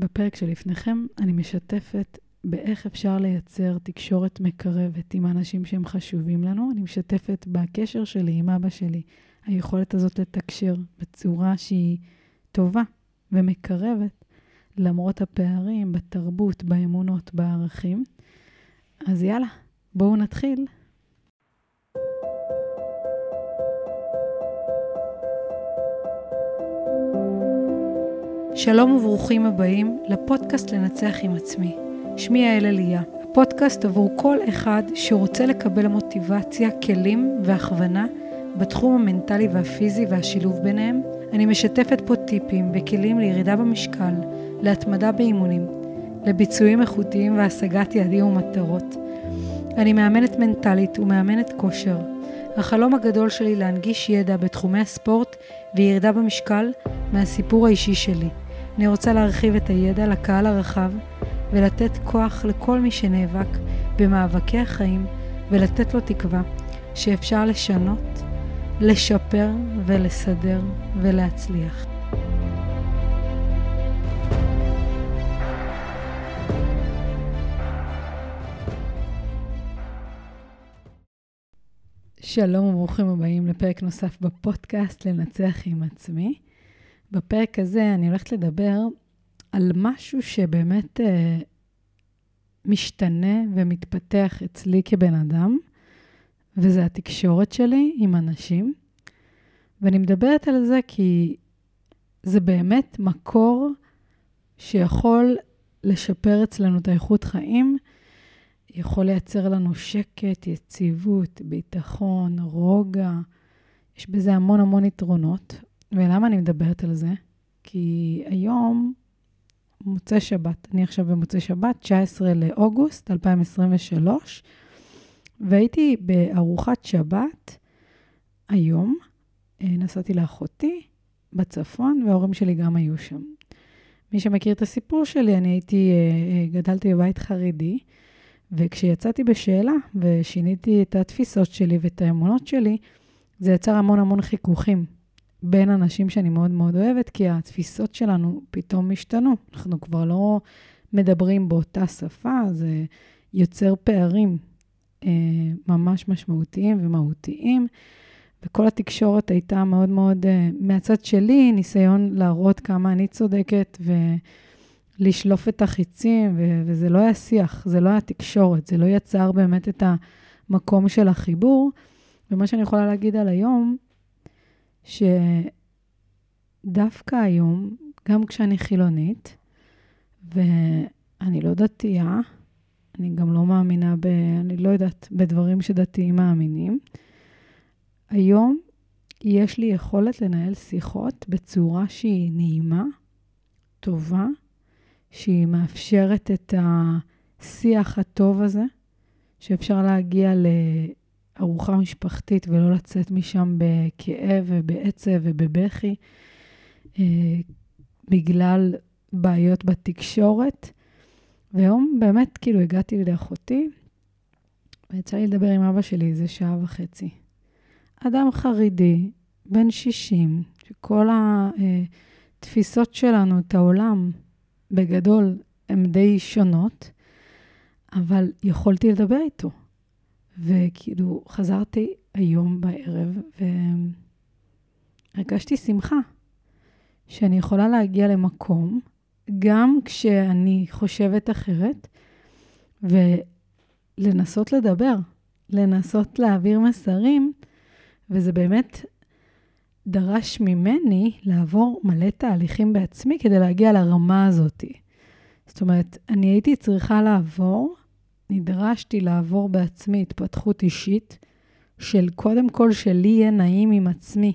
בפרק שלפניכם אני משתפת באיך אפשר לייצר תקשורת מקרבת עם האנשים שהם חשובים לנו. אני משתפת בקשר שלי עם אבא שלי, היכולת הזאת לתקשר בצורה שהיא טובה ומקרבת, למרות הפערים בתרבות, באמונות, בערכים. אז יאללה, בואו נתחיל. שלום וברוכים הבאים לפודקאסט לנצח עם עצמי. שמי יעל אליה, הפודקאסט עבור כל אחד שרוצה לקבל מוטיבציה, כלים והכוונה בתחום המנטלי והפיזי והשילוב ביניהם. אני משתפת פה טיפים וכלים לירידה במשקל, להתמדה באימונים, לביצועים איכותיים והשגת יעדים ומטרות. אני מאמנת מנטלית ומאמנת כושר. החלום הגדול שלי להנגיש ידע בתחומי הספורט וירידה במשקל מהסיפור האישי שלי. אני רוצה להרחיב את הידע לקהל הרחב ולתת כוח לכל מי שנאבק במאבקי החיים ולתת לו תקווה שאפשר לשנות, לשפר ולסדר ולהצליח. שלום וברוכים הבאים לפרק נוסף בפודקאסט לנצח עם עצמי. בפרק הזה אני הולכת לדבר על משהו שבאמת אה, משתנה ומתפתח אצלי כבן אדם, וזה התקשורת שלי עם אנשים. ואני מדברת על זה כי זה באמת מקור שיכול לשפר אצלנו את האיכות חיים, יכול לייצר לנו שקט, יציבות, ביטחון, רוגע. יש בזה המון המון יתרונות. ולמה אני מדברת על זה? כי היום, מוצאי שבת, אני עכשיו במוצאי שבת, 19 לאוגוסט 2023, והייתי בארוחת שבת היום, אה, נסעתי לאחותי בצפון, וההורים שלי גם היו שם. מי שמכיר את הסיפור שלי, אני הייתי, אה, אה, גדלתי בבית חרדי, וכשיצאתי בשאלה ושיניתי את התפיסות שלי ואת האמונות שלי, זה יצר המון המון חיכוכים בין אנשים שאני מאוד מאוד אוהבת, כי התפיסות שלנו פתאום השתנו. אנחנו כבר לא מדברים באותה שפה, זה יוצר פערים אה, ממש משמעותיים ומהותיים. וכל התקשורת הייתה מאוד מאוד, אה, מהצד שלי, ניסיון להראות כמה אני צודקת ולשלוף את החיצים, ו- וזה לא היה שיח, זה לא היה תקשורת, זה לא יצר באמת את המקום של החיבור. ומה שאני יכולה להגיד על היום, שדווקא היום, גם כשאני חילונית, ואני לא דתייה, אני גם לא מאמינה ב... אני לא יודעת, בדברים שדתיים מאמינים, היום יש לי יכולת לנהל שיחות בצורה שהיא נעימה, טובה, שהיא מאפשרת את השיח הטוב הזה, שאפשר להגיע ארוחה משפחתית ולא לצאת משם בכאב ובעצב ובבכי, אה, בגלל בעיות בתקשורת. והיום באמת, כאילו, הגעתי לאחותי, ויצא לי לדבר עם אבא שלי איזה שעה וחצי. אדם חרדי, בן 60, שכל התפיסות שלנו, את העולם, בגדול, הן די שונות, אבל יכולתי לדבר איתו. וכאילו, חזרתי היום בערב, והרגשתי שמחה שאני יכולה להגיע למקום, גם כשאני חושבת אחרת, ולנסות לדבר, לנסות להעביר מסרים, וזה באמת דרש ממני לעבור מלא תהליכים בעצמי כדי להגיע לרמה הזאת. זאת אומרת, אני הייתי צריכה לעבור נדרשתי לעבור בעצמי התפתחות אישית של קודם כל שלי יהיה נעים עם עצמי.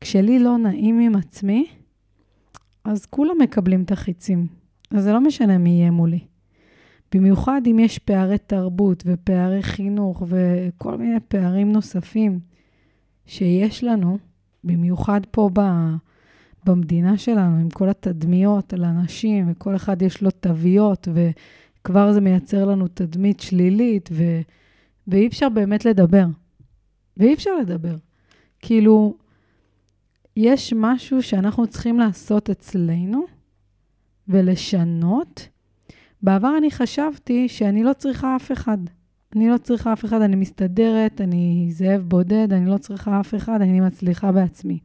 כשלי לא נעים עם עצמי, אז כולם מקבלים את החיצים. אז זה לא משנה מי יהיה מולי. במיוחד אם יש פערי תרבות ופערי חינוך וכל מיני פערים נוספים שיש לנו, במיוחד פה ב, במדינה שלנו, עם כל התדמיות על אנשים, וכל אחד יש לו תוויות. כבר זה מייצר לנו תדמית שלילית, ו... ואי אפשר באמת לדבר. ואי אפשר לדבר. כאילו, יש משהו שאנחנו צריכים לעשות אצלנו, ולשנות. בעבר אני חשבתי שאני לא צריכה אף אחד. אני לא צריכה אף אחד, אני מסתדרת, אני זאב בודד, אני לא צריכה אף אחד, אני מצליחה בעצמי.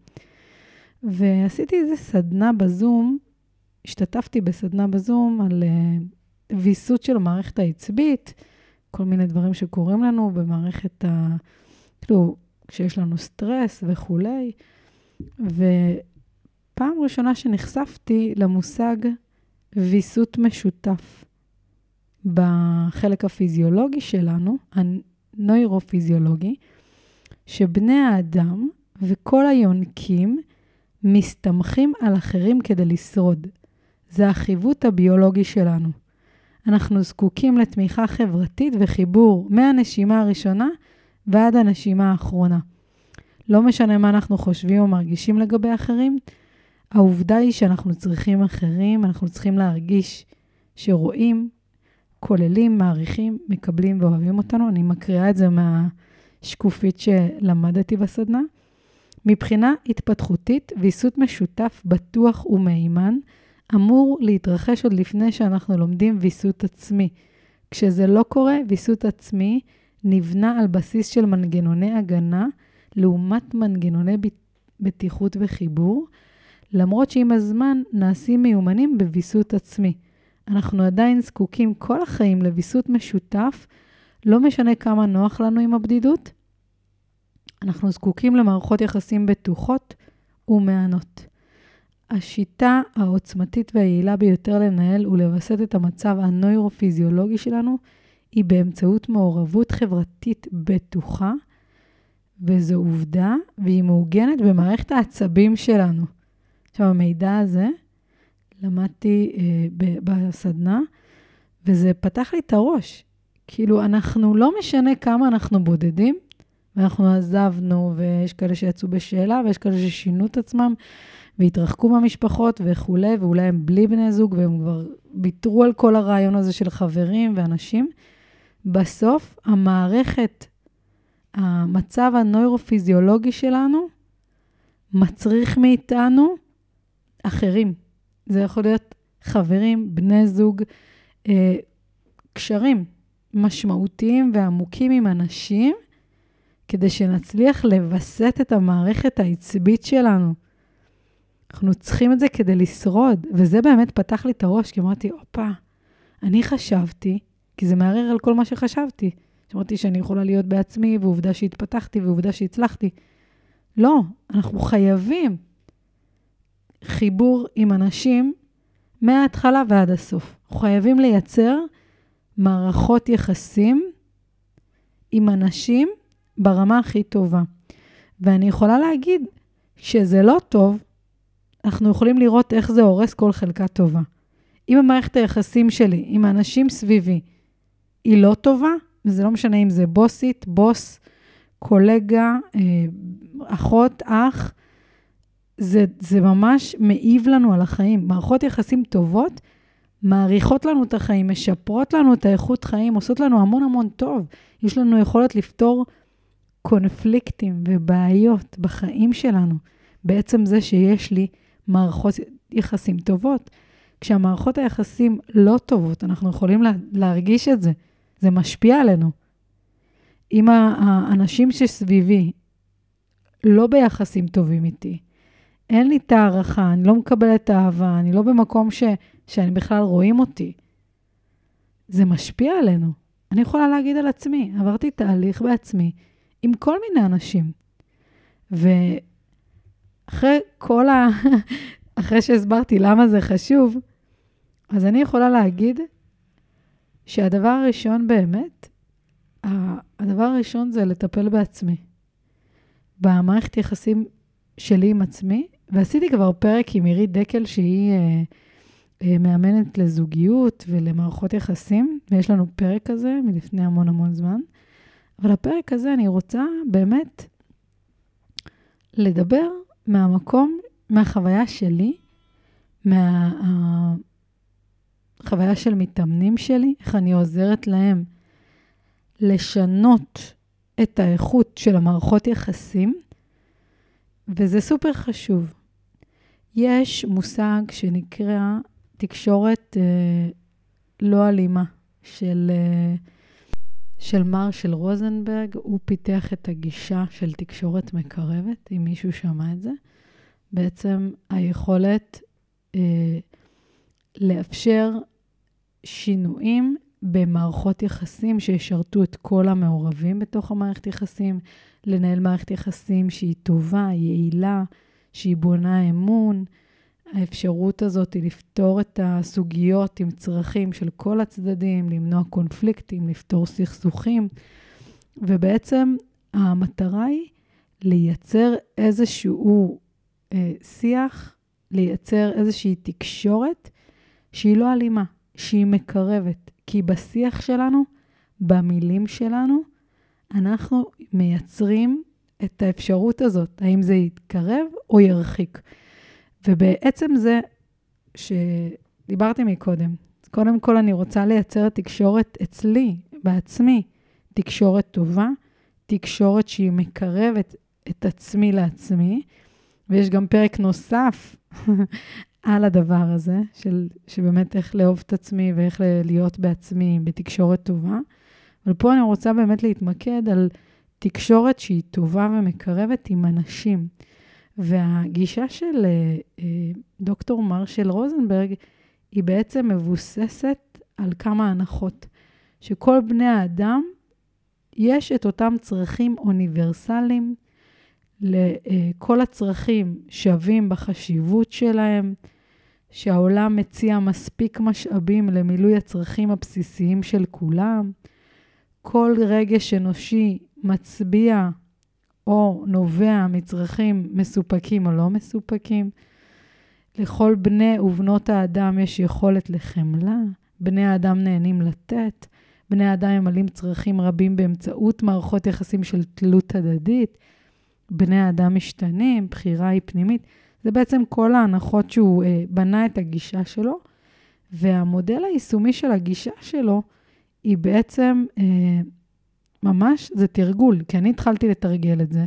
ועשיתי איזה סדנה בזום, השתתפתי בסדנה בזום על uh, ויסות של המערכת העצבית, כל מיני דברים שקורים לנו במערכת ה... כאילו, כשיש לנו סטרס וכולי. ופעם ראשונה שנחשפתי למושג ויסות משותף בחלק הפיזיולוגי שלנו, הנוירופיזיולוגי, שבני האדם וכל היונקים מסתמכים על אחרים כדי לשרוד. זה החיווט הביולוגי שלנו. אנחנו זקוקים לתמיכה חברתית וחיבור מהנשימה הראשונה ועד הנשימה האחרונה. לא משנה מה אנחנו חושבים או מרגישים לגבי אחרים, העובדה היא שאנחנו צריכים אחרים, אנחנו צריכים להרגיש שרואים, כוללים, מעריכים, מקבלים ואוהבים אותנו. אני מקריאה את זה מהשקופית שלמדתי בסדנה. מבחינה התפתחותית, ויסות משותף בטוח ומהימן אמור להתרחש עוד לפני שאנחנו לומדים ויסות עצמי. כשזה לא קורה, ויסות עצמי נבנה על בסיס של מנגנוני הגנה לעומת מנגנוני בטיחות וחיבור, למרות שעם הזמן נעשים מיומנים בוויסות עצמי. אנחנו עדיין זקוקים כל החיים לוויסות משותף, לא משנה כמה נוח לנו עם הבדידות, אנחנו זקוקים למערכות יחסים בטוחות ומהנות. השיטה העוצמתית והיעילה ביותר לנהל ולווסת את המצב הנוירופיזיולוגי שלנו היא באמצעות מעורבות חברתית בטוחה, וזו עובדה, והיא מעוגנת במערכת העצבים שלנו. עכשיו, המידע הזה, למדתי אה, בסדנה, וזה פתח לי את הראש. כאילו, אנחנו, לא משנה כמה אנחנו בודדים, ואנחנו עזבנו, ויש כאלה שיצאו בשאלה, ויש כאלה ששינו את עצמם, והתרחקו מהמשפחות וכולי, ואולי הם בלי בני זוג, והם כבר ויתרו על כל הרעיון הזה של חברים ואנשים. בסוף, המערכת, המצב הנוירופיזיולוגי שלנו, מצריך מאיתנו אחרים. זה יכול להיות חברים, בני זוג, אה, קשרים משמעותיים ועמוקים עם אנשים, כדי שנצליח לווסת את המערכת העצבית שלנו. אנחנו צריכים את זה כדי לשרוד, וזה באמת פתח לי את הראש, כי אמרתי, הופה, אני חשבתי, כי זה מערער על כל מה שחשבתי. אמרתי שאני יכולה להיות בעצמי, ועובדה שהתפתחתי, ועובדה שהצלחתי. לא, אנחנו חייבים חיבור עם אנשים מההתחלה ועד הסוף. אנחנו חייבים לייצר מערכות יחסים עם אנשים ברמה הכי טובה. ואני יכולה להגיד שזה לא טוב, אנחנו יכולים לראות איך זה הורס כל חלקה טובה. אם המערכת היחסים שלי עם האנשים סביבי היא לא טובה, וזה לא משנה אם זה בוסית, בוס, קולגה, אה, אחות, אח, זה, זה ממש מעיב לנו על החיים. מערכות יחסים טובות מעריכות לנו את החיים, משפרות לנו את האיכות חיים, עושות לנו המון המון טוב. יש לנו יכולת לפתור קונפליקטים ובעיות בחיים שלנו, בעצם זה שיש לי מערכות יחסים טובות. כשהמערכות היחסים לא טובות, אנחנו יכולים לה, להרגיש את זה, זה משפיע עלינו. אם האנשים שסביבי לא ביחסים טובים איתי, אין לי את הערכה, אני לא מקבלת אהבה, אני לא במקום ש, שאני בכלל רואים אותי. זה משפיע עלינו. אני יכולה להגיד על עצמי, עברתי תהליך בעצמי עם כל מיני אנשים. ואחרי כל ה... אחרי שהסברתי למה זה חשוב, אז אני יכולה להגיד שהדבר הראשון באמת, הדבר הראשון זה לטפל בעצמי. במערכת יחסים שלי עם עצמי, ועשיתי כבר פרק עם עירית דקל, שהיא אה, אה, מאמנת לזוגיות ולמערכות יחסים, ויש לנו פרק כזה מלפני המון המון זמן. אבל הפרק הזה אני רוצה באמת לדבר מהמקום, מהחוויה שלי, מהחוויה מה, של מתאמנים שלי, איך אני עוזרת להם לשנות את האיכות של המערכות יחסים, וזה סופר חשוב. יש מושג שנקרא תקשורת אה, לא אלימה של, אה, של מרשל רוזנברג. הוא פיתח את הגישה של תקשורת מקרבת, אם מישהו שמע את זה. בעצם היכולת אה, לאפשר שינויים במערכות יחסים שישרתו את כל המעורבים בתוך המערכת יחסים, לנהל מערכת יחסים שהיא טובה, יעילה, שהיא בונה אמון. האפשרות הזאת היא לפתור את הסוגיות עם צרכים של כל הצדדים, למנוע קונפליקטים, לפתור סכסוכים, ובעצם המטרה היא לייצר איזשהו אה, שיח, לייצר איזושהי תקשורת שהיא לא אלימה, שהיא מקרבת. כי בשיח שלנו, במילים שלנו, אנחנו מייצרים את האפשרות הזאת, האם זה יתקרב או ירחיק. ובעצם זה שדיברתי מקודם, קודם כל אני רוצה לייצר תקשורת אצלי, בעצמי, תקשורת טובה, תקשורת שהיא מקרבת את עצמי לעצמי, ויש גם פרק נוסף על הדבר הזה, של, שבאמת איך לאהוב את עצמי ואיך להיות בעצמי בתקשורת טובה. אבל פה אני רוצה באמת להתמקד על תקשורת שהיא טובה ומקרבת עם אנשים. והגישה של אה, אה, דוקטור מרשל רוזנברג היא בעצם מבוססת על כמה הנחות. שכל בני האדם, יש את אותם צרכים אוניברסליים, לכל הצרכים שווים בחשיבות שלהם, שהעולם מציע מספיק משאבים למילוי הצרכים הבסיסיים של כולם. כל רגש אנושי מצביע או נובע מצרכים מסופקים או לא מסופקים. לכל בני ובנות האדם יש יכולת לחמלה, בני האדם נהנים לתת, בני האדם ממלאים צרכים רבים באמצעות מערכות יחסים של תלות הדדית, בני האדם משתנים, בחירה היא פנימית. זה בעצם כל ההנחות שהוא אה, בנה את הגישה שלו, והמודל היישומי של הגישה שלו היא בעצם אה, ממש, זה תרגול, כי אני התחלתי לתרגל את זה,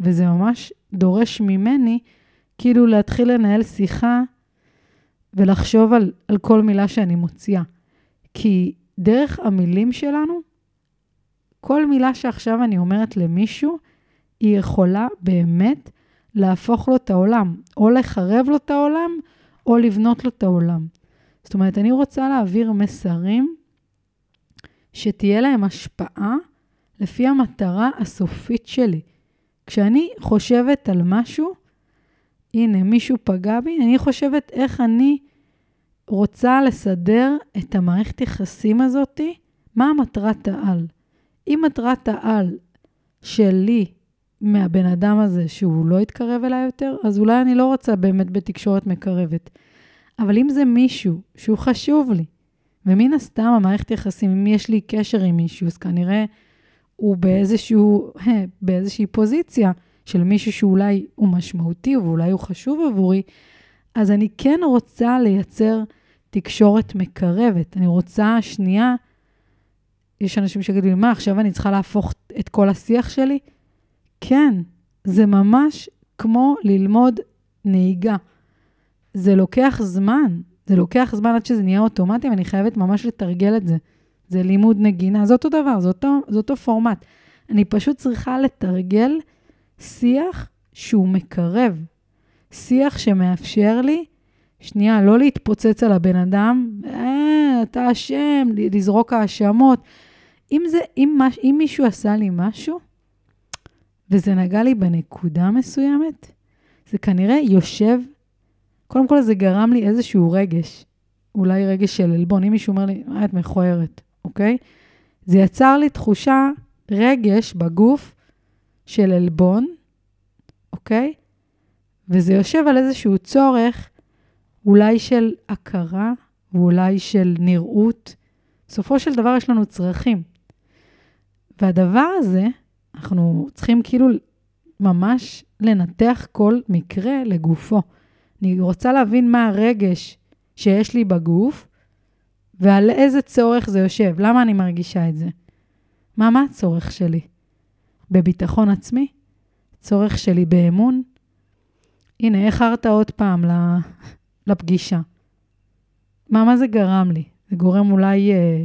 וזה ממש דורש ממני כאילו להתחיל לנהל שיחה ולחשוב על, על כל מילה שאני מוציאה. כי דרך המילים שלנו, כל מילה שעכשיו אני אומרת למישהו, היא יכולה באמת להפוך לו את העולם, או לחרב לו את העולם, או לבנות לו את העולם. זאת אומרת, אני רוצה להעביר מסרים שתהיה להם השפעה לפי המטרה הסופית שלי. כשאני חושבת על משהו, הנה, מישהו פגע בי, אני חושבת איך אני רוצה לסדר את המערכת יחסים הזאתי, מה המטרת העל. אם מטרת העל שלי מהבן אדם הזה שהוא לא יתקרב אליי יותר, אז אולי אני לא רוצה באמת בתקשורת מקרבת. אבל אם זה מישהו שהוא חשוב לי, ומן הסתם המערכת יחסים, אם יש לי קשר עם מישהו, אז כנראה הוא באיזשהו, באיזושהי פוזיציה של מישהו שאולי הוא משמעותי ואולי הוא חשוב עבורי, אז אני כן רוצה לייצר תקשורת מקרבת. אני רוצה שנייה, יש אנשים שיגידו לי, מה, עכשיו אני צריכה להפוך את כל השיח שלי? כן, זה ממש כמו ללמוד נהיגה. זה לוקח זמן, זה לוקח זמן עד שזה נהיה אוטומטי, ואני חייבת ממש לתרגל את זה. זה לימוד נגינה, זה אותו דבר, זה אותו, זה אותו פורמט. אני פשוט צריכה לתרגל שיח שהוא מקרב. שיח שמאפשר לי, שנייה, לא להתפוצץ על הבן אדם, אה, אתה אשם, לזרוק האשמות. אם, זה, אם, מש, אם מישהו עשה לי משהו, וזה נגע לי בנקודה מסוימת, זה כנראה יושב, קודם כל זה גרם לי איזשהו רגש, אולי רגש של עלבון. אם מישהו אומר לי, מה את מכוערת, אוקיי? זה יצר לי תחושה, רגש בגוף של עלבון, אוקיי? וזה יושב על איזשהו צורך, אולי של הכרה, ואולי של נראות. בסופו של דבר יש לנו צרכים. והדבר הזה, אנחנו צריכים כאילו ממש לנתח כל מקרה לגופו. אני רוצה להבין מה הרגש שיש לי בגוף, ועל איזה צורך זה יושב. למה אני מרגישה את זה? מה, מה הצורך שלי? בביטחון עצמי? צורך שלי באמון? הנה, איחרת עוד פעם לפגישה. מה, מה זה גרם לי? זה גורם אולי אה,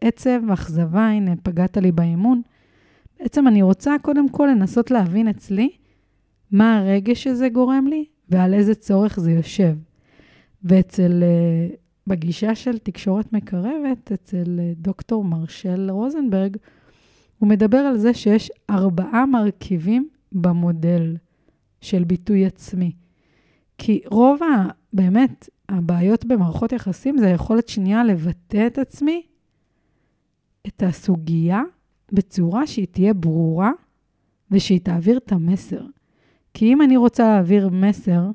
עצב, אכזבה, הנה, פגעת לי באמון. בעצם אני רוצה קודם כל לנסות להבין אצלי מה הרגש שזה גורם לי ועל איזה צורך זה יושב. ואצל, אה, בגישה של תקשורת מקרבת, אצל אה, דוקטור מרשל רוזנברג, הוא מדבר על זה שיש ארבעה מרכיבים במודל של ביטוי עצמי. כי רוב, ה, באמת, הבעיות במערכות יחסים זה היכולת שנייה לבטא את עצמי, את הסוגיה, בצורה שהיא תהיה ברורה ושהיא תעביר את המסר. כי אם אני רוצה להעביר מסר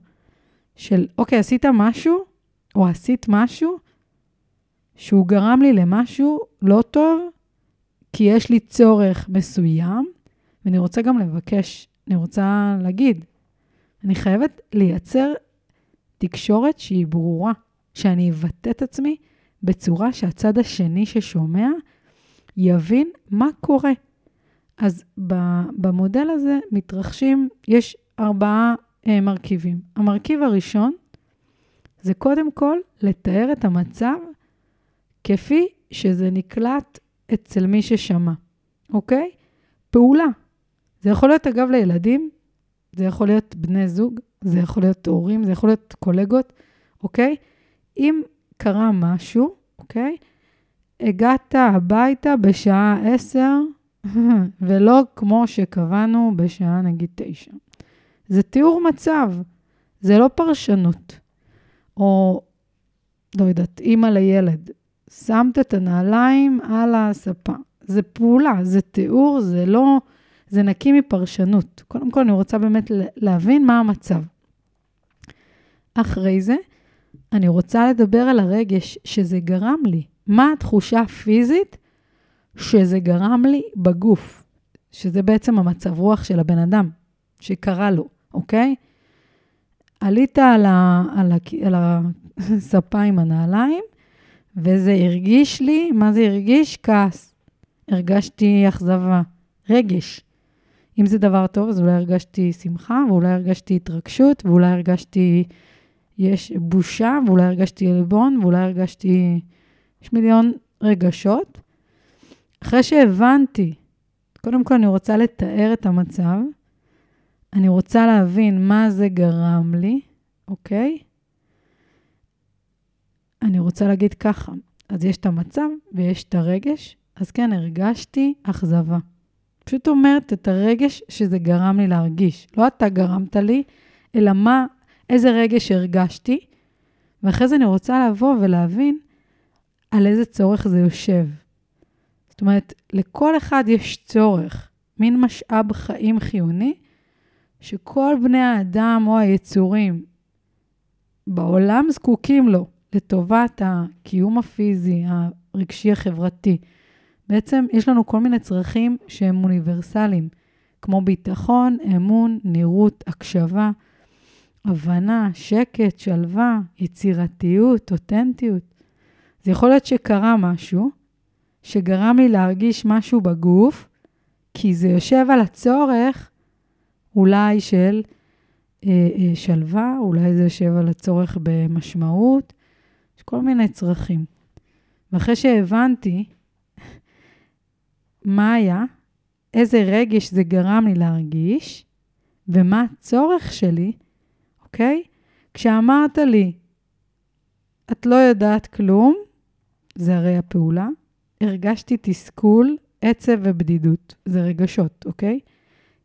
של, אוקיי, עשית משהו, או עשית משהו, שהוא גרם לי למשהו לא טוב, כי יש לי צורך מסוים, ואני רוצה גם לבקש, אני רוצה להגיד, אני חייבת לייצר תקשורת שהיא ברורה, שאני אבטא את עצמי בצורה שהצד השני ששומע יבין מה קורה. אז במודל הזה מתרחשים, יש ארבעה אה, מרכיבים. המרכיב הראשון זה קודם כל לתאר את המצב כפי שזה נקלט אצל מי ששמע, אוקיי? פעולה. זה יכול להיות, אגב, לילדים, זה יכול להיות בני זוג, זה יכול להיות הורים, זה יכול להיות קולגות, אוקיי? אם קרה משהו, אוקיי? הגעת הביתה בשעה 10, ולא כמו שקבענו בשעה נגיד 9. זה תיאור מצב, זה לא פרשנות. או, לא יודעת, אימא לילד, שמת את הנעליים על הספה. זה פעולה, זה תיאור, זה לא, זה נקי מפרשנות. קודם כל, אני רוצה באמת להבין מה המצב. אחרי זה, אני רוצה לדבר על הרגש שזה גרם לי. מה התחושה הפיזית שזה גרם לי בגוף, שזה בעצם המצב רוח של הבן אדם, שקרה לו, אוקיי? עלית על, ה, על, ה, על הספה עם הנעליים, וזה הרגיש לי, מה זה הרגיש? כעס. הרגשתי אכזבה, רגש. אם זה דבר טוב, אז אולי הרגשתי שמחה, ואולי הרגשתי התרגשות, ואולי הרגשתי יש בושה, ואולי הרגשתי עלבון, ואולי הרגשתי... יש מיליון רגשות. אחרי שהבנתי, קודם כל אני רוצה לתאר את המצב, אני רוצה להבין מה זה גרם לי, אוקיי? אני רוצה להגיד ככה, אז יש את המצב ויש את הרגש, אז כן, הרגשתי אכזבה. פשוט אומרת את הרגש שזה גרם לי להרגיש. לא אתה גרמת לי, אלא מה, איזה רגש הרגשתי, ואחרי זה אני רוצה לבוא ולהבין על איזה צורך זה יושב. זאת אומרת, לכל אחד יש צורך, מין משאב חיים חיוני, שכל בני האדם או היצורים בעולם זקוקים לו לטובת הקיום הפיזי, הרגשי, החברתי. בעצם יש לנו כל מיני צרכים שהם אוניברסליים, כמו ביטחון, אמון, נראות, הקשבה, הבנה, שקט, שלווה, יצירתיות, אותנטיות. זה יכול להיות שקרה משהו שגרם לי להרגיש משהו בגוף, כי זה יושב על הצורך אולי של אה, אה, שלווה, אולי זה יושב על הצורך במשמעות, יש כל מיני צרכים. ואחרי שהבנתי מה היה, איזה רגש זה גרם לי להרגיש, ומה הצורך שלי, אוקיי? כשאמרת לי, את לא יודעת כלום, זה הרי הפעולה, הרגשתי תסכול, עצב ובדידות. זה רגשות, אוקיי?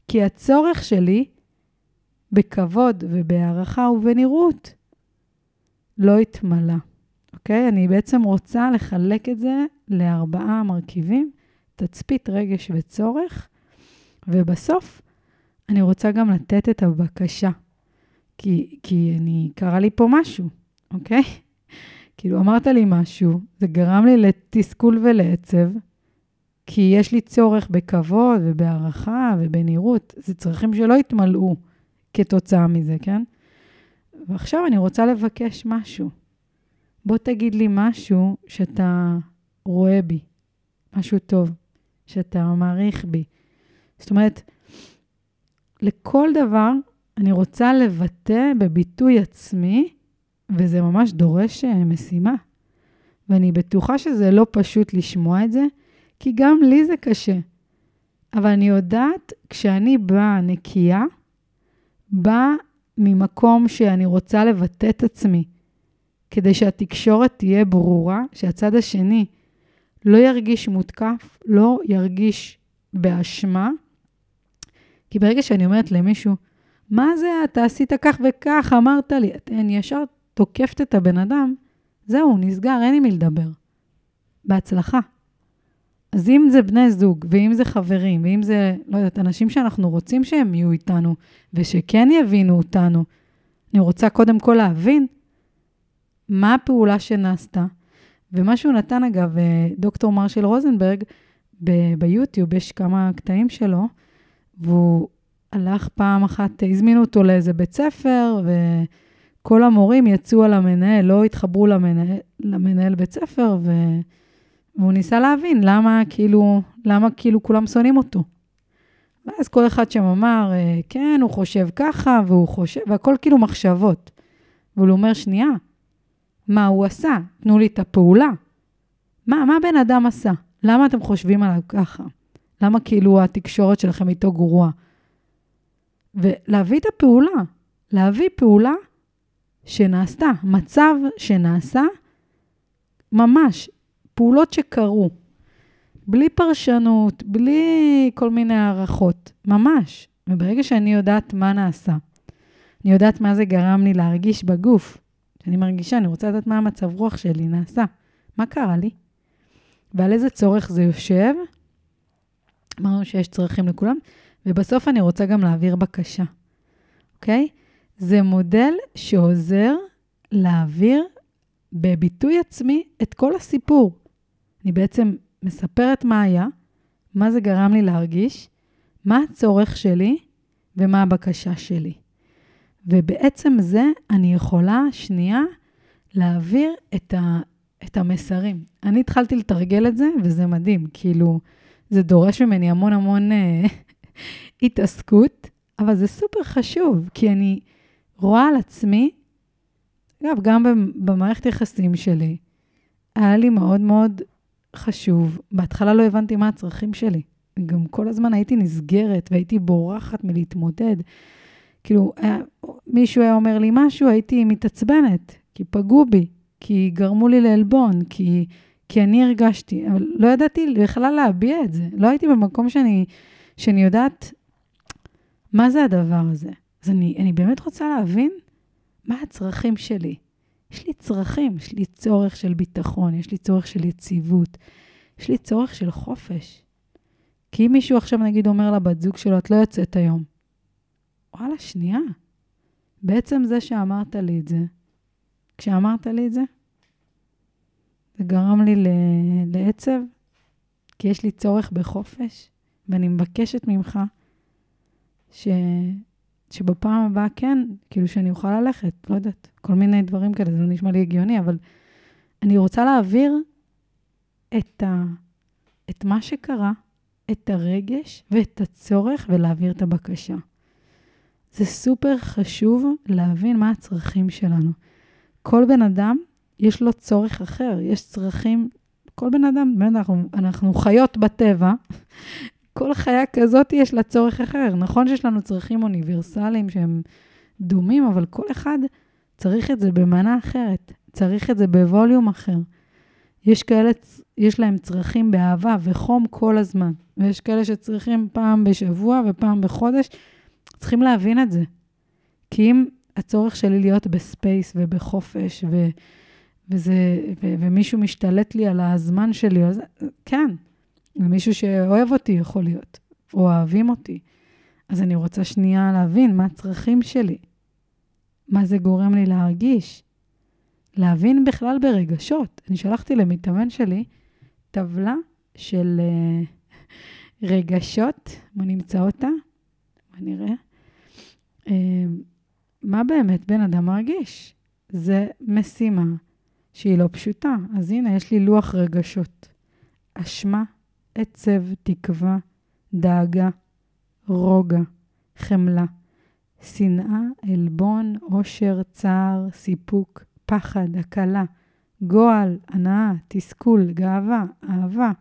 כי הצורך שלי בכבוד ובהערכה ובנראות לא התמלא, אוקיי? אני בעצם רוצה לחלק את זה לארבעה מרכיבים, תצפית, רגש וצורך, ובסוף אני רוצה גם לתת את הבקשה, כי, כי אני, קרה לי פה משהו, אוקיי? כאילו, אמרת לי משהו, זה גרם לי לתסכול ולעצב, כי יש לי צורך בכבוד ובהערכה ובנראות. זה צרכים שלא התמלאו כתוצאה מזה, כן? ועכשיו אני רוצה לבקש משהו. בוא תגיד לי משהו שאתה רואה בי, משהו טוב, שאתה מעריך בי. זאת אומרת, לכל דבר אני רוצה לבטא בביטוי עצמי וזה ממש דורש אה, משימה. ואני בטוחה שזה לא פשוט לשמוע את זה, כי גם לי זה קשה. אבל אני יודעת, כשאני באה נקייה, באה ממקום שאני רוצה לבטא את עצמי, כדי שהתקשורת תהיה ברורה, שהצד השני לא ירגיש מותקף, לא ירגיש באשמה. כי ברגע שאני אומרת למישהו, מה זה, אתה עשית כך וכך, אמרת לי, אני ישר תוקפת את הבן אדם, זהו, נסגר, אין עם מי לדבר. בהצלחה. אז אם זה בני זוג, ואם זה חברים, ואם זה, לא יודעת, אנשים שאנחנו רוצים שהם יהיו איתנו, ושכן יבינו אותנו, אני רוצה קודם כל להבין מה הפעולה שנעשתה. ומה שהוא נתן, אגב, אה, דוקטור מרשל רוזנברג, ב- ביוטיוב יש כמה קטעים שלו, והוא הלך פעם אחת, הזמינו אותו לאיזה בית ספר, וכל המורים יצאו על המנהל, לא התחברו למנהל, למנהל בית ספר, ו... והוא ניסה להבין למה כאילו, למה כאילו כולם שונאים אותו. ואז כל אחד שם אמר, אה, כן, הוא חושב ככה, והוא חושב, והכל כאילו מחשבות. והוא אומר, שנייה, מה הוא עשה? תנו לי את הפעולה. מה, מה בן אדם עשה? למה אתם חושבים עליו ככה? למה כאילו התקשורת שלכם איתו גרועה? ולהביא את הפעולה, להביא פעולה שנעשתה, מצב שנעשה, ממש, פעולות שקרו, בלי פרשנות, בלי כל מיני הערכות, ממש. וברגע שאני יודעת מה נעשה, אני יודעת מה זה גרם לי להרגיש בגוף, שאני מרגישה, אני רוצה לדעת מה המצב רוח שלי נעשה, מה קרה לי, ועל איזה צורך זה יושב. אמרנו שיש צרכים לכולם, ובסוף אני רוצה גם להעביר בקשה, אוקיי? זה מודל שעוזר להעביר בביטוי עצמי את כל הסיפור. אני בעצם מספרת מה היה, מה זה גרם לי להרגיש, מה הצורך שלי ומה הבקשה שלי. ובעצם זה אני יכולה שנייה להעביר את, ה, את המסרים. אני התחלתי לתרגל את זה, וזה מדהים. כאילו, זה דורש ממני המון המון אה, התעסקות, אבל זה סופר חשוב, כי אני רואה על עצמי, אגב, גם במערכת יחסים שלי, היה לי מאוד מאוד חשוב. בהתחלה לא הבנתי מה הצרכים שלי. גם כל הזמן הייתי נסגרת והייתי בורחת מלהתמודד. כאילו, היה, מישהו היה אומר לי משהו, הייתי מתעצבנת, כי פגעו בי, כי גרמו לי לעלבון, כי, כי אני הרגשתי, אבל לא ידעתי בכלל להביע את זה. לא הייתי במקום שאני, שאני יודעת מה זה הדבר הזה. אז אני, אני באמת רוצה להבין מה הצרכים שלי. יש לי צרכים, יש לי צורך של ביטחון, יש לי צורך של יציבות, יש לי צורך של חופש. כי אם מישהו עכשיו נגיד אומר לבת זוג שלו, את לא יוצאת היום, וואלה, שנייה. בעצם זה שאמרת לי את זה, כשאמרת לי את זה, זה גרם לי לעצב, כי יש לי צורך בחופש, ואני מבקשת ממך ש... שבפעם הבאה כן, כאילו שאני אוכל ללכת, לא יודעת, כל מיני דברים כאלה, זה לא נשמע לי הגיוני, אבל אני רוצה להעביר את, ה... את מה שקרה, את הרגש ואת הצורך ולהעביר את הבקשה. זה סופר חשוב להבין מה הצרכים שלנו. כל בן אדם, יש לו צורך אחר, יש צרכים, כל בן אדם, באמת, אנחנו, אנחנו חיות בטבע, כל חיה כזאת יש לה צורך אחר. נכון שיש לנו צרכים אוניברסליים שהם דומים, אבל כל אחד צריך את זה במנה אחרת, צריך את זה ב volume אחר. יש כאלה, יש להם צרכים באהבה וחום כל הזמן, ויש כאלה שצריכים פעם בשבוע ופעם בחודש. צריכים להבין את זה. כי אם הצורך שלי להיות ב space ובחופש, ו, וזה, ו, ומישהו משתלט לי על הזמן שלי, אז כן, ומישהו שאוהב אותי יכול להיות, או אוהבים אותי. אז אני רוצה שנייה להבין מה הצרכים שלי, מה זה גורם לי להרגיש, להבין בכלל ברגשות. אני שלחתי למתאמן שלי טבלה של uh, רגשות, בוא נמצא אותה, בוא נראה. Uh, מה באמת בן אדם מרגיש? זה משימה שהיא לא פשוטה. אז הנה, יש לי לוח רגשות. אשמה, עצב, תקווה, דאגה, רוגע, חמלה, שנאה, עלבון, עושר, צער, סיפוק, פחד, הקלה, גועל, הנאה, תסכול, גאווה, אהבה,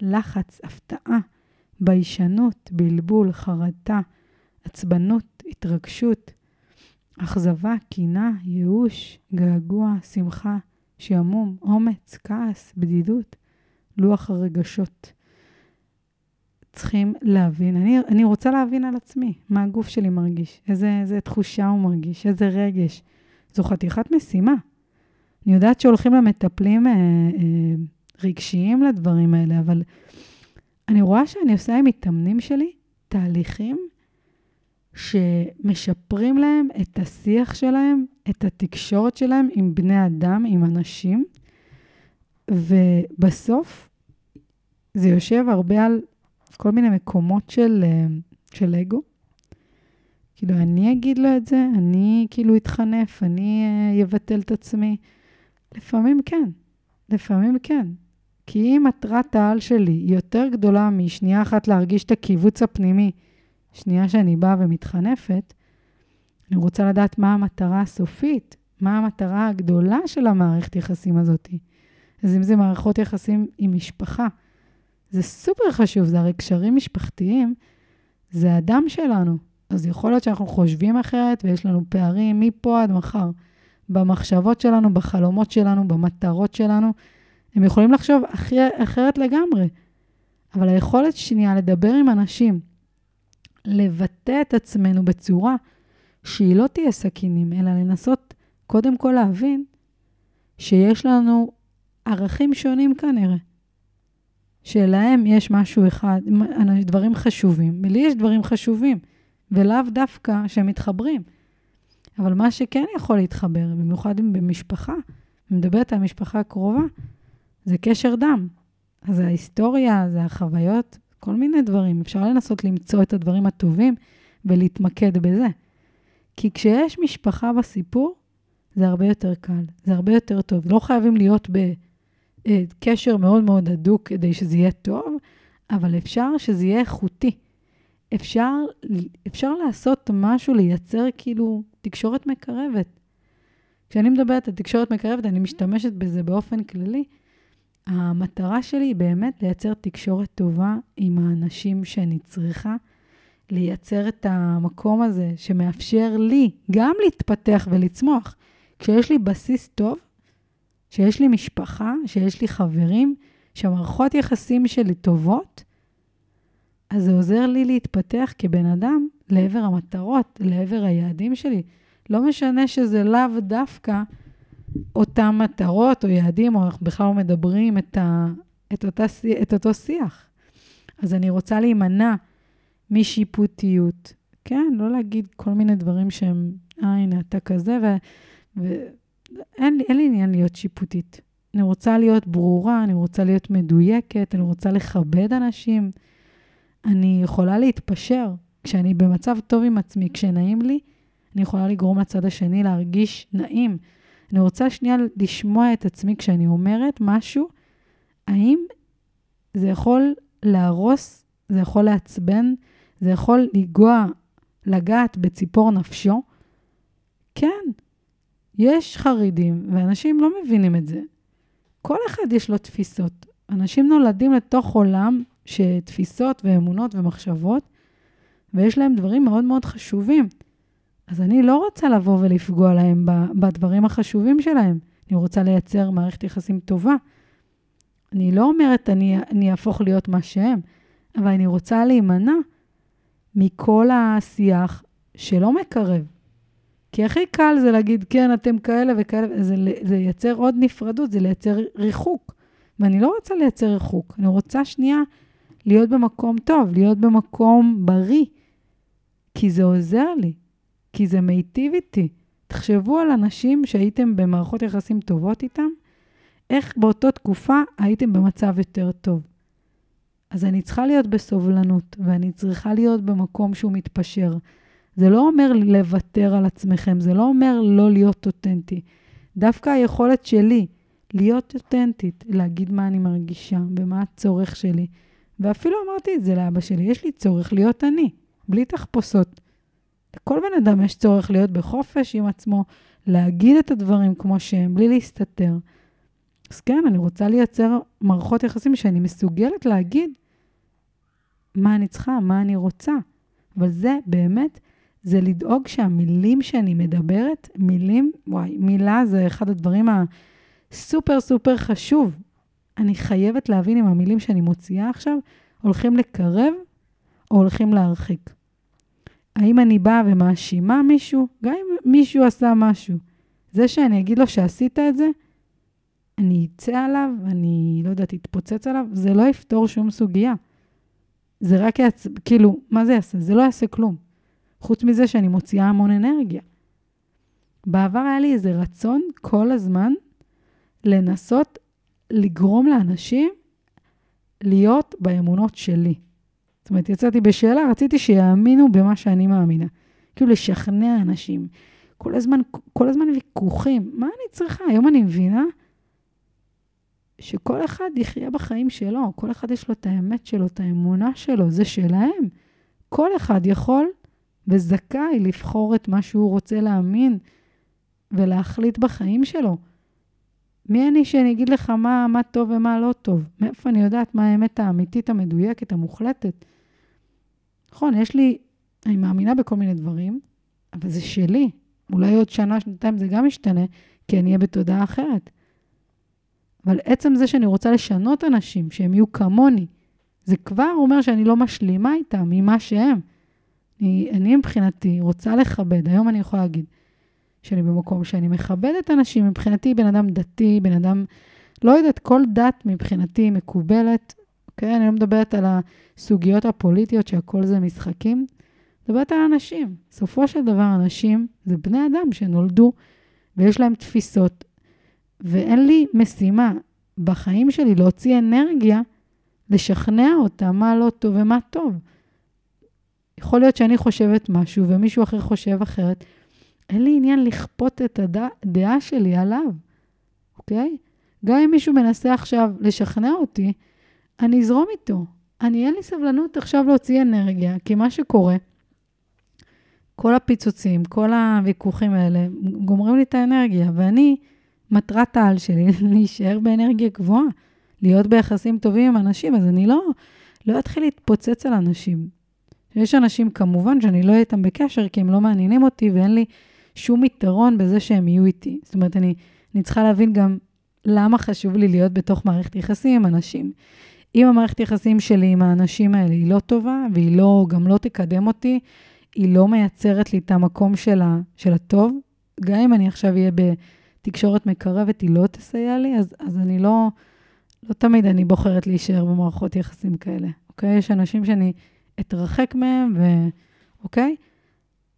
לחץ, הפתעה, ביישנות, בלבול, חרטה, עצבנות, התרגשות, אכזבה, קינה, ייאוש, געגוע, שמחה, שעמום, אומץ, כעס, בדידות, לוח הרגשות. צריכים להבין, אני, אני רוצה להבין על עצמי, מה הגוף שלי מרגיש, איזה, איזה תחושה הוא מרגיש, איזה רגש. זו חתיכת משימה. אני יודעת שהולכים למטפלים אה, אה, רגשיים לדברים האלה, אבל אני רואה שאני עושה עם מתאמנים שלי תהליכים שמשפרים להם את השיח שלהם, את התקשורת שלהם עם בני אדם, עם אנשים, ובסוף זה יושב הרבה על כל מיני מקומות של, אה, של אגו. כאילו, אני אגיד לו את זה, אני כאילו אתחנף, אני אבטל את עצמי. לפעמים כן, לפעמים כן. כי אם מטרת העל שלי היא יותר גדולה משנייה אחת להרגיש את הקיבוץ הפנימי, שנייה שאני באה ומתחנפת, אני רוצה לדעת מה המטרה הסופית, מה המטרה הגדולה של המערכת יחסים הזאת. אז אם זה מערכות יחסים עם משפחה, זה סופר חשוב, זה הרי קשרים משפחתיים, זה הדם שלנו. אז יכול להיות שאנחנו חושבים אחרת ויש לנו פערים מפה עד מחר. במחשבות שלנו, בחלומות שלנו, במטרות שלנו. הם יכולים לחשוב אחרי, אחרת לגמרי. אבל היכולת שנייה לדבר עם אנשים, לבטא את עצמנו בצורה שהיא לא תהיה סכינים, אלא לנסות קודם כל להבין שיש לנו ערכים שונים כנראה. שלהם יש משהו אחד, דברים חשובים, לי יש דברים חשובים, ולאו דווקא שהם מתחברים. אבל מה שכן יכול להתחבר, במיוחד אם במשפחה, אני מדברת על משפחה קרובה, זה קשר דם. אז זה ההיסטוריה, זה החוויות, כל מיני דברים. אפשר לנסות למצוא את הדברים הטובים ולהתמקד בזה. כי כשיש משפחה בסיפור, זה הרבה יותר קל, זה הרבה יותר טוב. לא חייבים להיות בקשר מאוד מאוד הדוק כדי שזה יהיה טוב, אבל אפשר שזה יהיה איכותי. אפשר, אפשר לעשות משהו, לייצר כאילו תקשורת מקרבת. כשאני מדברת על תקשורת מקרבת, אני משתמשת בזה באופן כללי. המטרה שלי היא באמת לייצר תקשורת טובה עם האנשים שאני צריכה, לייצר את המקום הזה שמאפשר לי גם להתפתח ולצמוח. כשיש לי בסיס טוב, שיש לי משפחה, שיש לי חברים, שהמערכות יחסים שלי טובות, אז זה עוזר לי להתפתח כבן אדם לעבר המטרות, לעבר היעדים שלי. לא משנה שזה לאו דווקא אותן מטרות או יעדים, או אנחנו בכלל לא מדברים את, ה, את, אותה, את אותו שיח. אז אני רוצה להימנע משיפוטיות. כן, לא להגיד כל מיני דברים שהם, אה, הנה, אתה כזה, ואין לי, לי עניין להיות שיפוטית. אני רוצה להיות ברורה, אני רוצה להיות מדויקת, אני רוצה לכבד אנשים. אני יכולה להתפשר. כשאני במצב טוב עם עצמי, כשנעים לי, אני יכולה לגרום לצד השני להרגיש נעים. אני רוצה שנייה לשמוע את עצמי כשאני אומרת משהו, האם זה יכול להרוס, זה יכול לעצבן, זה יכול לנגוע, לגעת בציפור נפשו? כן, יש חרדים, ואנשים לא מבינים את זה. כל אחד יש לו תפיסות. אנשים נולדים לתוך עולם שתפיסות ואמונות ומחשבות, ויש להם דברים מאוד מאוד חשובים. אז אני לא רוצה לבוא ולפגוע להם בדברים החשובים שלהם. אני רוצה לייצר מערכת יחסים טובה. אני לא אומרת אני, אני אהפוך להיות מה שהם, אבל אני רוצה להימנע מכל השיח שלא מקרב. כי הכי קל זה להגיד, כן, אתם כאלה וכאלה, זה, זה ייצר עוד נפרדות, זה לייצר ריחוק. ואני לא רוצה לייצר ריחוק, אני רוצה שנייה להיות במקום טוב, להיות במקום בריא, כי זה עוזר לי, כי זה מיטיב איתי. תחשבו על אנשים שהייתם במערכות יחסים טובות איתם, איך באותה תקופה הייתם במצב יותר טוב. אז אני צריכה להיות בסובלנות, ואני צריכה להיות במקום שהוא מתפשר. זה לא אומר לוותר על עצמכם, זה לא אומר לא להיות אותנטי. דווקא היכולת שלי להיות אותנטית, להגיד מה אני מרגישה, ומה הצורך שלי, ואפילו אמרתי את זה לאבא שלי, יש לי צורך להיות אני, בלי תחפושות. לכל בן אדם יש צורך להיות בחופש עם עצמו, להגיד את הדברים כמו שהם, בלי להסתתר. אז כן, אני רוצה לייצר מערכות יחסים שאני מסוגלת להגיד מה אני צריכה, מה אני רוצה. אבל זה באמת, זה לדאוג שהמילים שאני מדברת, מילים, וואי, מילה זה אחד הדברים הסופר סופר חשוב. אני חייבת להבין אם המילים שאני מוציאה עכשיו הולכים לקרב או הולכים להרחיק. האם אני באה ומאשימה מישהו? גם אם מישהו עשה משהו. זה שאני אגיד לו שעשית את זה, אני אצא עליו, אני לא יודעת, אתפוצץ עליו, זה לא יפתור שום סוגיה. זה רק יעצ... כאילו, מה זה יעשה? זה לא יעשה כלום. חוץ מזה שאני מוציאה המון אנרגיה. בעבר היה לי איזה רצון כל הזמן לנסות לגרום לאנשים להיות באמונות שלי. זאת אומרת, יצאתי בשאלה, רציתי שיאמינו במה שאני מאמינה. כאילו, לשכנע אנשים. כל הזמן, כל הזמן ויכוחים. מה אני צריכה? היום אני מבינה שכל אחד יחיה בחיים שלו, כל אחד יש לו את האמת שלו, את האמונה שלו, זה שלהם. כל אחד יכול וזכאי לבחור את מה שהוא רוצה להאמין ולהחליט בחיים שלו. מי אני שאני אגיד לך מה, מה טוב ומה לא טוב? מאיפה אני יודעת מה האמת האמיתית, המדויקת, המוחלטת? נכון, יש לי, אני מאמינה בכל מיני דברים, אבל זה שלי. אולי עוד שנה, שנתיים זה גם ישתנה, כי אני אהיה בתודעה אחרת. אבל עצם זה שאני רוצה לשנות אנשים, שהם יהיו כמוני, זה כבר אומר שאני לא משלימה איתם, ממה שהם. אני, אני מבחינתי רוצה לכבד, היום אני יכולה להגיד שאני במקום שאני מכבדת אנשים, מבחינתי בן אדם דתי, בן אדם, לא יודעת, כל דת מבחינתי מקובלת, אוקיי? אני לא מדברת על הסוגיות הפוליטיות שהכל זה משחקים, מדברת על אנשים. בסופו של דבר אנשים זה בני אדם שנולדו ויש להם תפיסות ואין לי משימה בחיים שלי להוציא אנרגיה, לשכנע אותה מה לא טוב ומה טוב. יכול להיות שאני חושבת משהו ומישהו אחר חושב אחרת. אין לי עניין לכפות את הדעה שלי עליו, אוקיי? גם אם מישהו מנסה עכשיו לשכנע אותי, אני אזרום איתו. אני, אין לי סבלנות עכשיו להוציא אנרגיה, כי מה שקורה, כל הפיצוצים, כל הוויכוחים האלה, גומרים לי את האנרגיה, ואני מטרת העל שלי להישאר באנרגיה גבוהה, להיות ביחסים טובים עם אנשים, אז אני לא, לא אתחיל להתפוצץ על אנשים. יש אנשים, כמובן, שאני לא אהיה איתם בקשר, כי הם לא מעניינים אותי ואין לי שום יתרון בזה שהם יהיו איתי. זאת אומרת, אני, אני צריכה להבין גם למה חשוב לי להיות בתוך מערכת יחסים עם אנשים. אם המערכת יחסים שלי עם האנשים האלה היא לא טובה, והיא לא, גם לא תקדם אותי, היא לא מייצרת לי את המקום של, ה, של הטוב, גם אם אני עכשיו אהיה ב... תקשורת מקרבת היא לא תסייע לי, אז, אז אני לא, לא תמיד אני בוחרת להישאר במערכות יחסים כאלה, אוקיי? יש אנשים שאני אתרחק מהם, ו... אוקיי?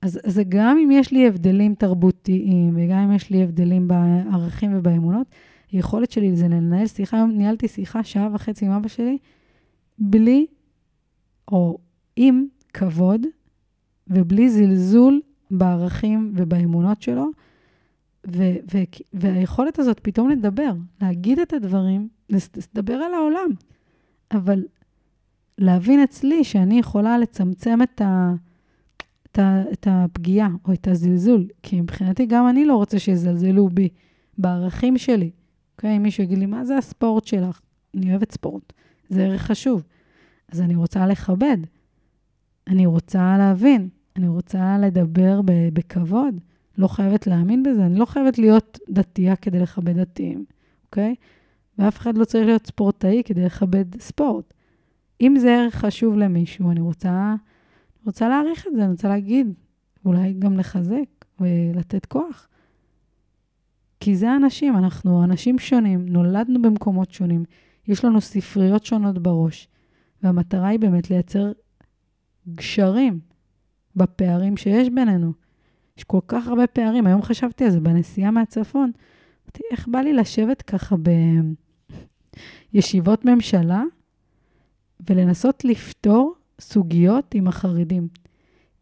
אז זה גם אם יש לי הבדלים תרבותיים, וגם אם יש לי הבדלים בערכים ובאמונות, היכולת שלי זה לנהל שיחה, היום ניהלתי שיחה שעה וחצי עם אבא שלי, בלי, או עם כבוד, ובלי זלזול בערכים ובאמונות שלו, ו- ו- והיכולת הזאת פתאום לדבר, להגיד את הדברים, לדבר על העולם, אבל להבין אצלי שאני יכולה לצמצם את, ה- את, ה- את הפגיעה או את הזלזול, כי מבחינתי גם אני לא רוצה שיזלזלו בי, בערכים שלי. אוקיי? אם מישהו יגיד לי, מה זה הספורט שלך? אני אוהבת ספורט, זה ערך חשוב. אז אני רוצה לכבד, אני רוצה להבין, אני רוצה לדבר בכבוד. לא חייבת להאמין בזה, אני לא חייבת להיות דתייה כדי לכבד דתיים, אוקיי? ואף אחד לא צריך להיות ספורטאי כדי לכבד ספורט. אם זה ערך חשוב למישהו, אני רוצה, רוצה להעריך את זה, אני רוצה להגיד, אולי גם לחזק ולתת כוח. כי זה אנשים, אנחנו אנשים שונים, נולדנו במקומות שונים, יש לנו ספריות שונות בראש, והמטרה היא באמת לייצר גשרים בפערים שיש בינינו. יש כל כך הרבה פערים. היום חשבתי על זה בנסיעה מהצפון. אמרתי, איך בא לי לשבת ככה בישיבות ממשלה ולנסות לפתור סוגיות עם החרדים.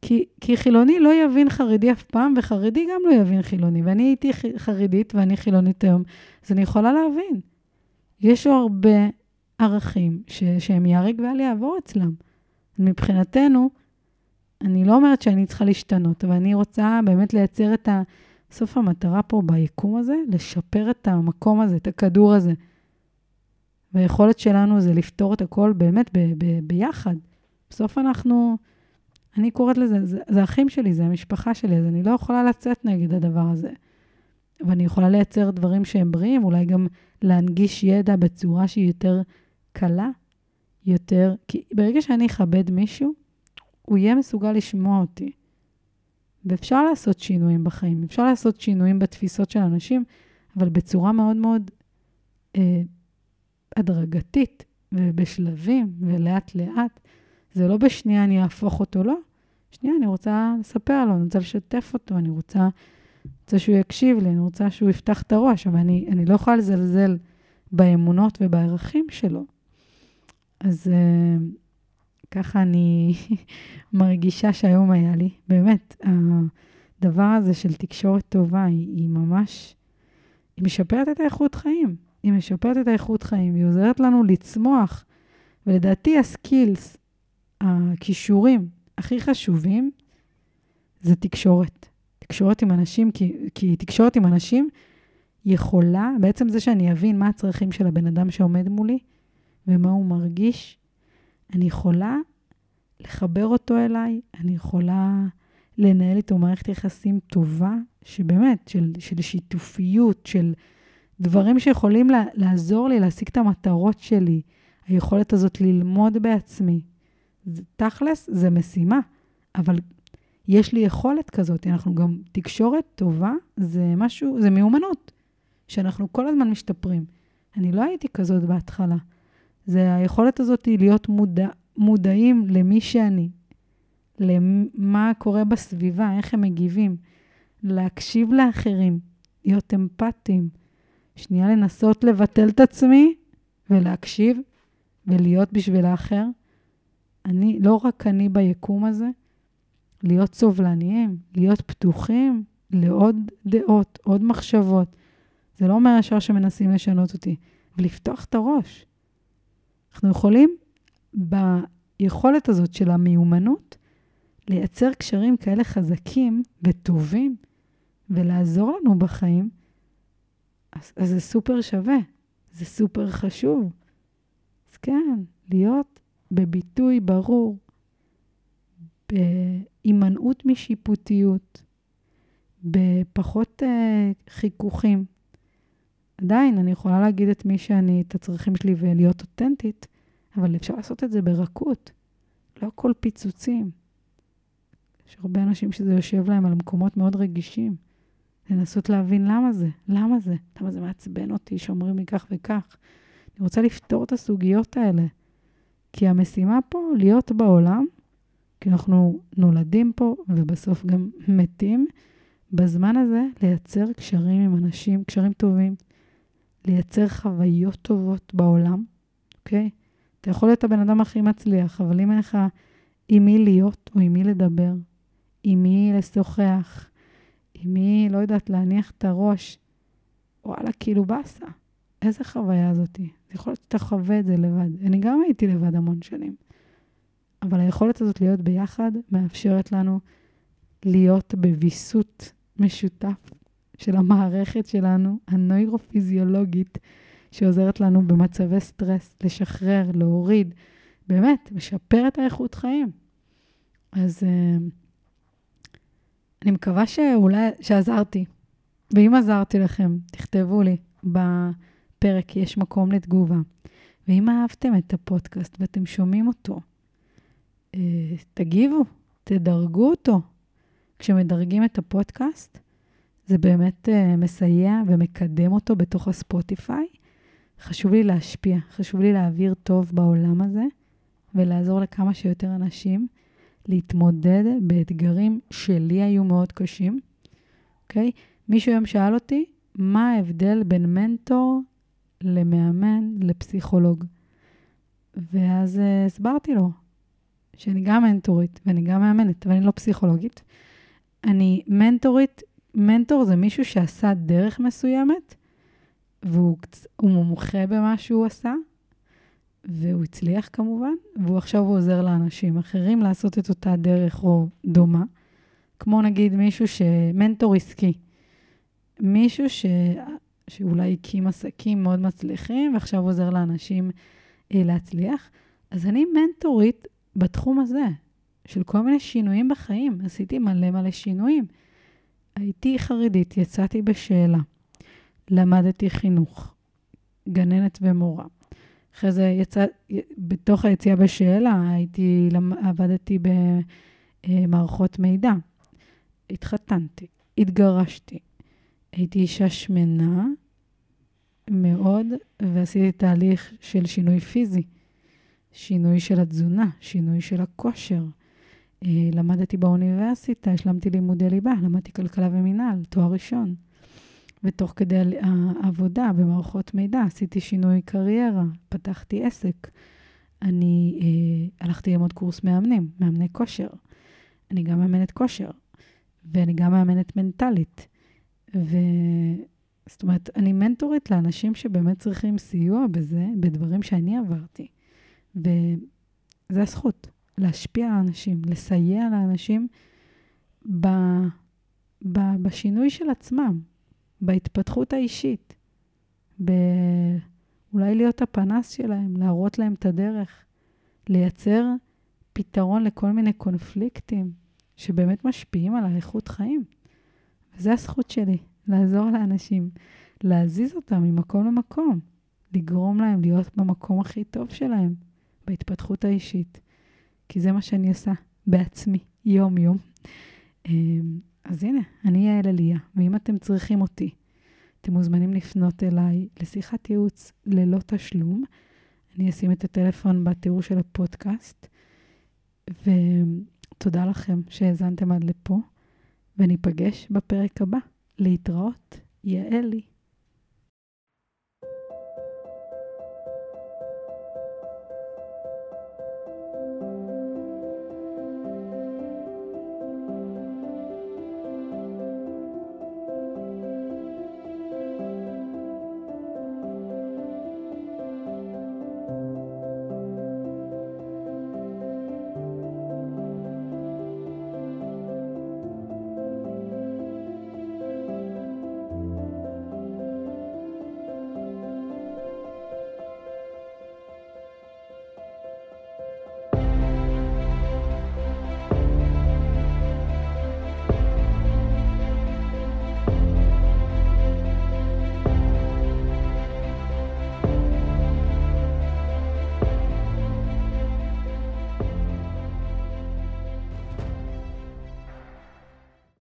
כי, כי חילוני לא יבין חרדי אף פעם, וחרדי גם לא יבין חילוני. ואני הייתי חרדית ואני חילונית היום, אז אני יכולה להבין. יש הרבה ערכים ש, שהם ייהרג ואל יעבור אצלם. מבחינתנו, אני לא אומרת שאני צריכה להשתנות, אבל אני רוצה באמת לייצר את בסוף המטרה פה ביקום הזה, לשפר את המקום הזה, את הכדור הזה. והיכולת שלנו זה לפתור את הכל באמת ב- ב- ביחד. בסוף אנחנו, אני קוראת לזה, זה, זה אחים שלי, זה המשפחה שלי, אז אני לא יכולה לצאת נגד הדבר הזה. ואני יכולה לייצר דברים שהם בריאים, אולי גם להנגיש ידע בצורה שהיא יותר קלה, יותר... כי ברגע שאני אכבד מישהו, הוא יהיה מסוגל לשמוע אותי. ואפשר לעשות שינויים בחיים, אפשר לעשות שינויים בתפיסות של אנשים, אבל בצורה מאוד מאוד אה, הדרגתית ובשלבים ולאט-לאט. זה לא בשנייה אני אהפוך אותו, לא. שנייה, אני רוצה לספר לו, אני רוצה לשתף אותו, אני רוצה, רוצה שהוא יקשיב לי, אני רוצה שהוא יפתח את הראש, אבל אני, אני לא יכולה לזלזל באמונות ובערכים שלו. אז uh, ככה אני מרגישה שהיום היה לי, באמת, הדבר הזה של תקשורת טובה, היא, היא ממש, היא משפרת את האיכות חיים. היא משפרת את האיכות חיים, היא עוזרת לנו לצמוח. ולדעתי הסקילס, הכישורים הכי חשובים, זה תקשורת. תקשורת עם אנשים, כי, כי תקשורת עם אנשים יכולה, בעצם זה שאני אבין מה הצרכים של הבן אדם שעומד מולי ומה הוא מרגיש, אני יכולה לחבר אותו אליי, אני יכולה לנהל איתו מערכת יחסים טובה, שבאמת, של, של שיתופיות, של דברים שיכולים לעזור לי להשיג את המטרות שלי, היכולת הזאת ללמוד בעצמי. זה, תכלס, זה משימה, אבל יש לי יכולת כזאת. אנחנו גם, תקשורת טובה זה משהו, זה מיומנות, שאנחנו כל הזמן משתפרים. אני לא הייתי כזאת בהתחלה. זה היכולת הזאת להיות מודע, מודעים למי שאני, למה קורה בסביבה, איך הם מגיבים, להקשיב לאחרים, להיות אמפתיים. שנייה לנסות לבטל את עצמי ולהקשיב ולהיות בשביל האחר. אני, לא רק אני ביקום הזה, להיות סובלניים, להיות פתוחים לעוד דעות, עוד מחשבות. זה לא אומר ישר שמנסים לשנות אותי, ולפתוח את הראש. אנחנו יכולים ביכולת הזאת של המיומנות לייצר קשרים כאלה חזקים וטובים ולעזור לנו בחיים, אז, אז זה סופר שווה, זה סופר חשוב. אז כן, להיות בביטוי ברור, בהימנעות משיפוטיות, בפחות uh, חיכוכים. עדיין, אני יכולה להגיד את מי שאני, את הצרכים שלי ולהיות אותנטית, אבל אפשר לעשות את זה ברכות. לא הכל פיצוצים. יש הרבה אנשים שזה יושב להם על מקומות מאוד רגישים. לנסות להבין למה זה, למה זה, למה זה מעצבן אותי שאומרים לי כך וכך. אני רוצה לפתור את הסוגיות האלה. כי המשימה פה להיות בעולם, כי אנחנו נולדים פה ובסוף גם מתים, בזמן הזה לייצר קשרים עם אנשים, קשרים טובים, לייצר חוויות טובות בעולם, אוקיי? אתה יכול להיות הבן אדם הכי מצליח, אבל אם אין לך עם מי להיות או עם מי לדבר, עם מי לשוחח, עם מי, לא יודעת, להניח את הראש, וואלה, כאילו באסה. איזה חוויה זאתי. יכול להיות שאתה חווה את זה לבד. אני גם הייתי לבד המון שנים. אבל היכולת הזאת להיות ביחד מאפשרת לנו להיות בוויסות משותף של המערכת שלנו, הנוירופיזיולוגית, שעוזרת לנו במצבי סטרס, לשחרר, להוריד, באמת, משפר את האיכות חיים. אז uh, אני מקווה שאולי, שעזרתי. ואם עזרתי לכם, תכתבו לי בפרק, יש מקום לתגובה. ואם אהבתם את הפודקאסט ואתם שומעים אותו, uh, תגיבו, תדרגו אותו. כשמדרגים את הפודקאסט, זה באמת uh, מסייע ומקדם אותו בתוך הספוטיפיי. חשוב לי להשפיע, חשוב לי להעביר טוב בעולם הזה ולעזור לכמה שיותר אנשים להתמודד באתגרים שלי היו מאוד קשים, אוקיי? מישהו היום שאל אותי, מה ההבדל בין מנטור למאמן לפסיכולוג? ואז uh, הסברתי לו שאני גם מנטורית ואני גם מאמנת, אבל אני לא פסיכולוגית. אני מנטורית, מנטור זה מישהו שעשה דרך מסוימת, והוא מומחה במה שהוא עשה, והוא הצליח כמובן, והוא עכשיו עוזר לאנשים אחרים לעשות את אותה דרך או דומה. כמו נגיד מישהו שמנטור עסקי, מישהו ש... שאולי הקים עסקים מאוד מצליחים ועכשיו עוזר לאנשים אה, להצליח. אז אני מנטורית בתחום הזה, של כל מיני שינויים בחיים. עשיתי מלא מלא שינויים. הייתי חרדית, יצאתי בשאלה. למדתי חינוך, גננת ומורה. אחרי זה יצא, בתוך היציאה בשאלה, הייתי, עבדתי במערכות מידע. התחתנתי, התגרשתי. הייתי אישה שמנה מאוד, ועשיתי תהליך של שינוי פיזי, שינוי של התזונה, שינוי של הכושר. אה, למדתי באוניברסיטה, השלמתי לימודי ליבה, למדתי כלכלה ומינהל, תואר ראשון. ותוך כדי העבודה במערכות מידע עשיתי שינוי קריירה, פתחתי עסק. אני אה, הלכתי ללמוד קורס מאמנים, מאמני כושר. אני גם מאמנת כושר, ואני גם מאמנת מנטלית. וזאת אומרת, אני מנטורית לאנשים שבאמת צריכים סיוע בזה, בדברים שאני עברתי. וזו הזכות, להשפיע על אנשים, לסייע לאנשים ב, ב, בשינוי של עצמם, בהתפתחות האישית, באולי להיות הפנס שלהם, להראות להם את הדרך, לייצר פתרון לכל מיני קונפליקטים שבאמת משפיעים על האיכות חיים. וזו הזכות שלי, לעזור לאנשים, להזיז אותם ממקום למקום, לגרום להם להיות במקום הכי טוב שלהם, בהתפתחות האישית. כי זה מה שאני עושה בעצמי, יום-יום. אז הנה, אני יעל אליה, ואם אתם צריכים אותי, אתם מוזמנים לפנות אליי לשיחת ייעוץ ללא תשלום. אני אשים את הטלפון בתיאור של הפודקאסט. ותודה לכם שהאזנתם עד לפה, וניפגש בפרק הבא. להתראות, יעלי.